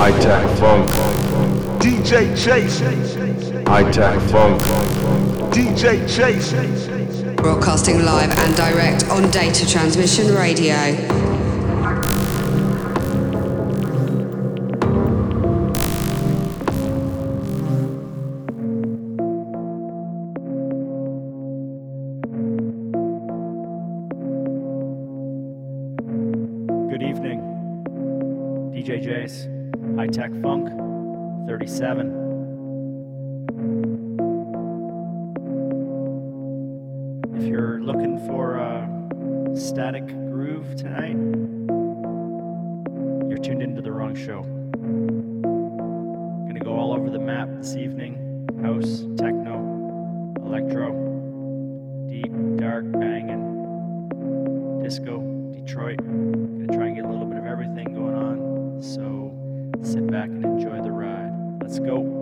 High tech funk. DJ Jace. High tech funk. DJ Jace. Broadcasting live and direct on Data Transmission Radio. Tech Funk 37. If you're looking for a static groove tonight, you're tuned into the wrong show. Gonna go all over the map this evening house, techno, electro, deep, dark, banging, disco, Detroit. Gonna try and get a little bit of everything going on. So sit back and enjoy the ride. Let's go.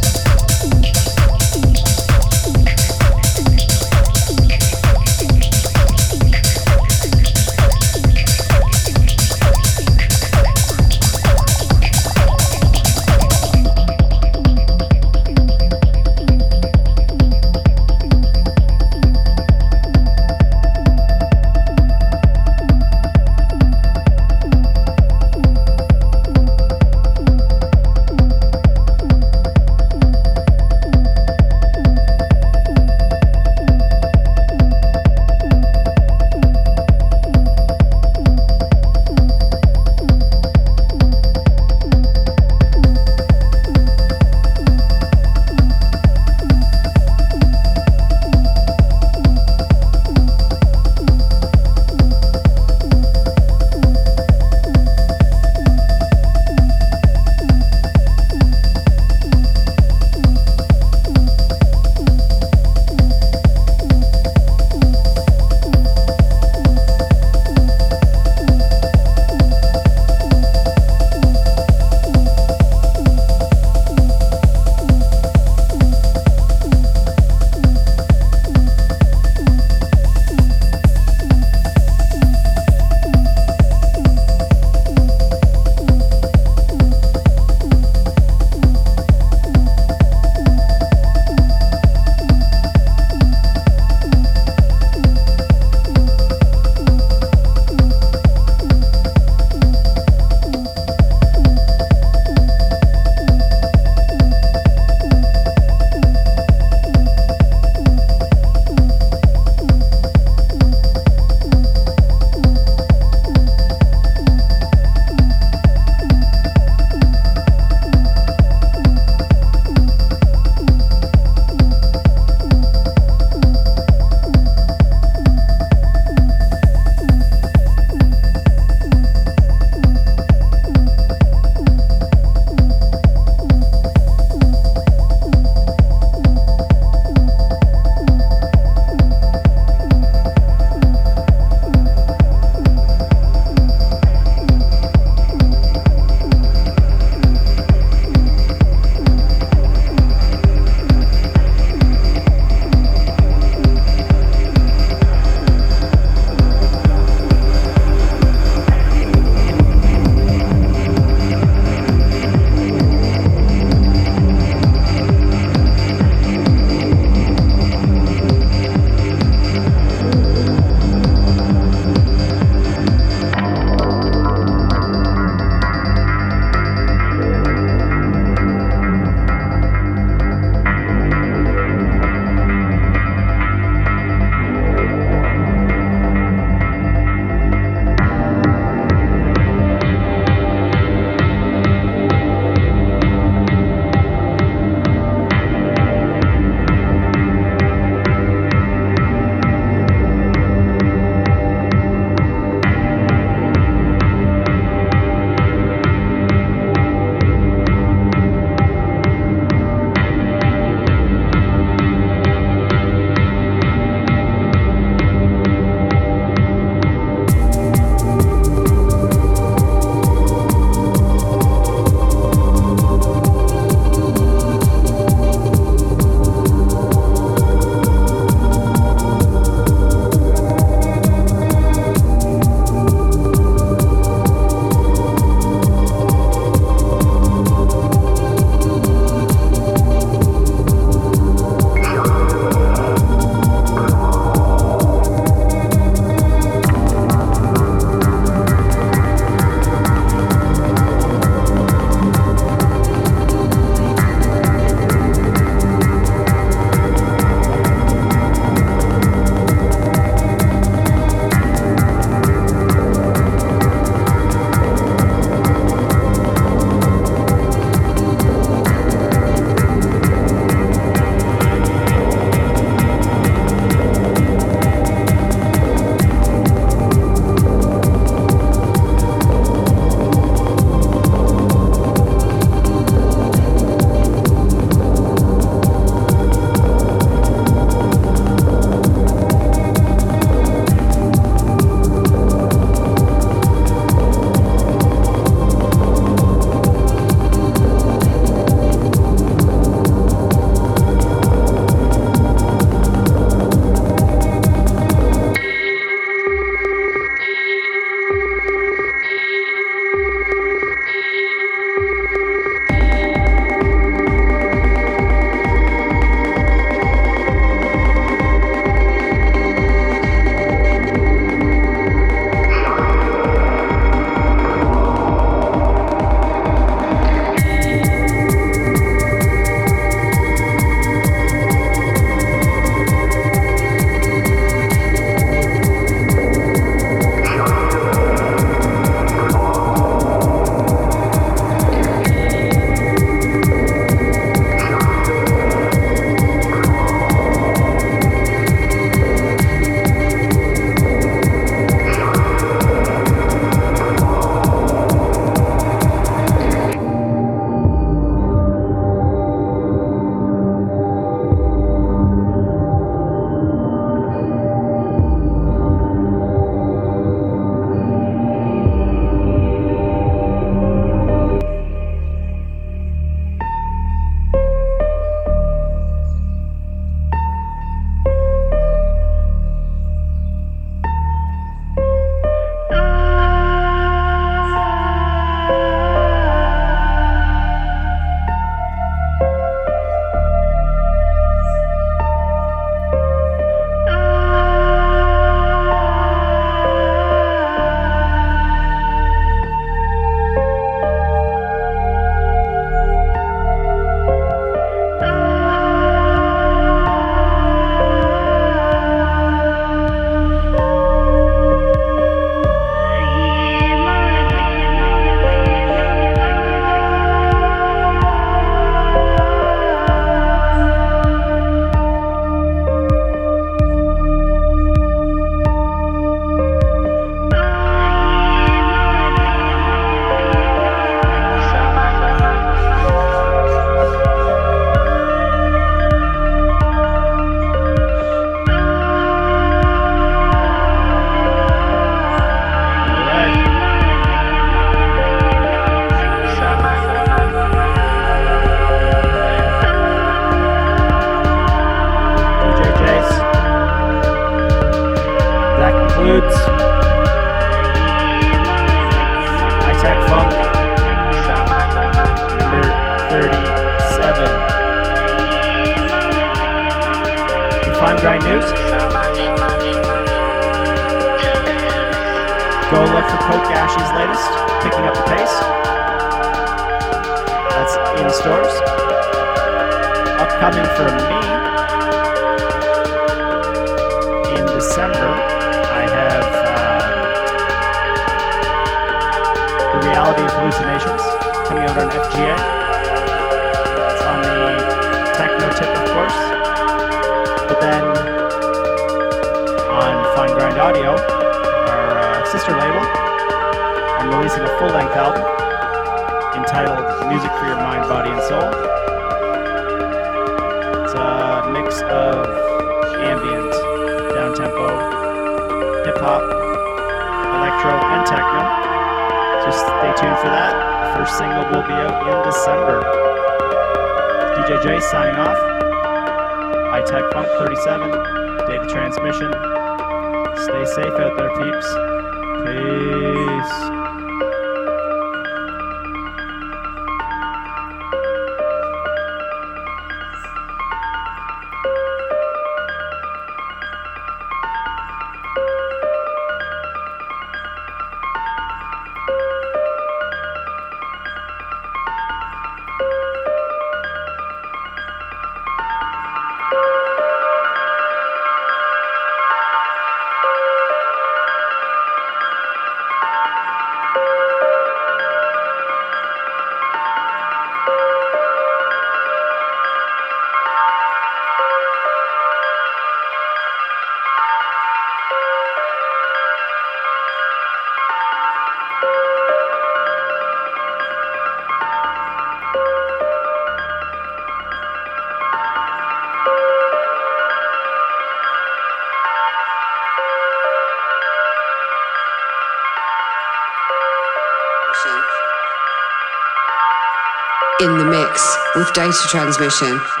In the mix with data transmission.